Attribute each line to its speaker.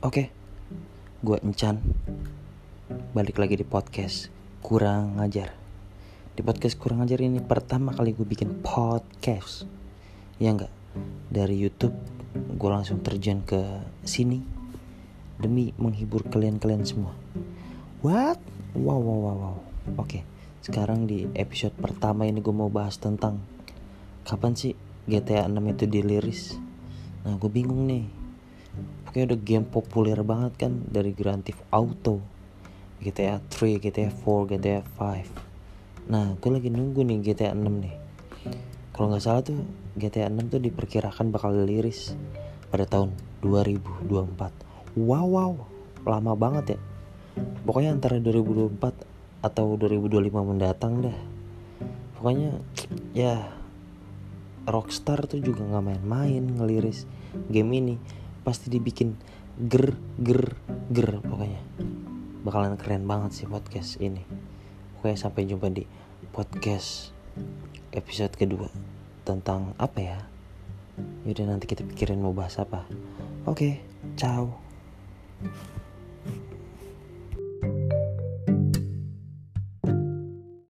Speaker 1: Oke, gue Encan. Balik lagi di podcast Kurang Ngajar Di podcast Kurang Ngajar ini pertama kali gue bikin podcast. Ya enggak, dari Youtube gue langsung terjun ke sini Demi menghibur kalian-kalian semua. What? Wow, wow, wow, wow. Oke, sekarang di episode pertama ini gue mau bahas tentang Kapan sih GTA 6 itu diliris? Nah gue bingung nih pokoknya udah game populer banget kan dari Grand Theft Auto GTA 3, GTA 4, GTA 5 nah gue lagi nunggu nih GTA 6 nih. Kalau nggak salah tuh GTA 6 tuh diperkirakan bakal liris pada tahun 2024 wow wow lama banget ya. Pokoknya antara 2024 atau 2025 mendatang dah pokoknya ya Rockstar tuh juga nggak main-main ngeliris game ini pasti dibikin ger ger ger pokoknya. Bakalan keren banget sih podcast ini. Pokoknya sampai jumpa di podcast episode kedua tentang apa ya? Yaudah nanti kita pikirin mau bahas apa. Oke ciao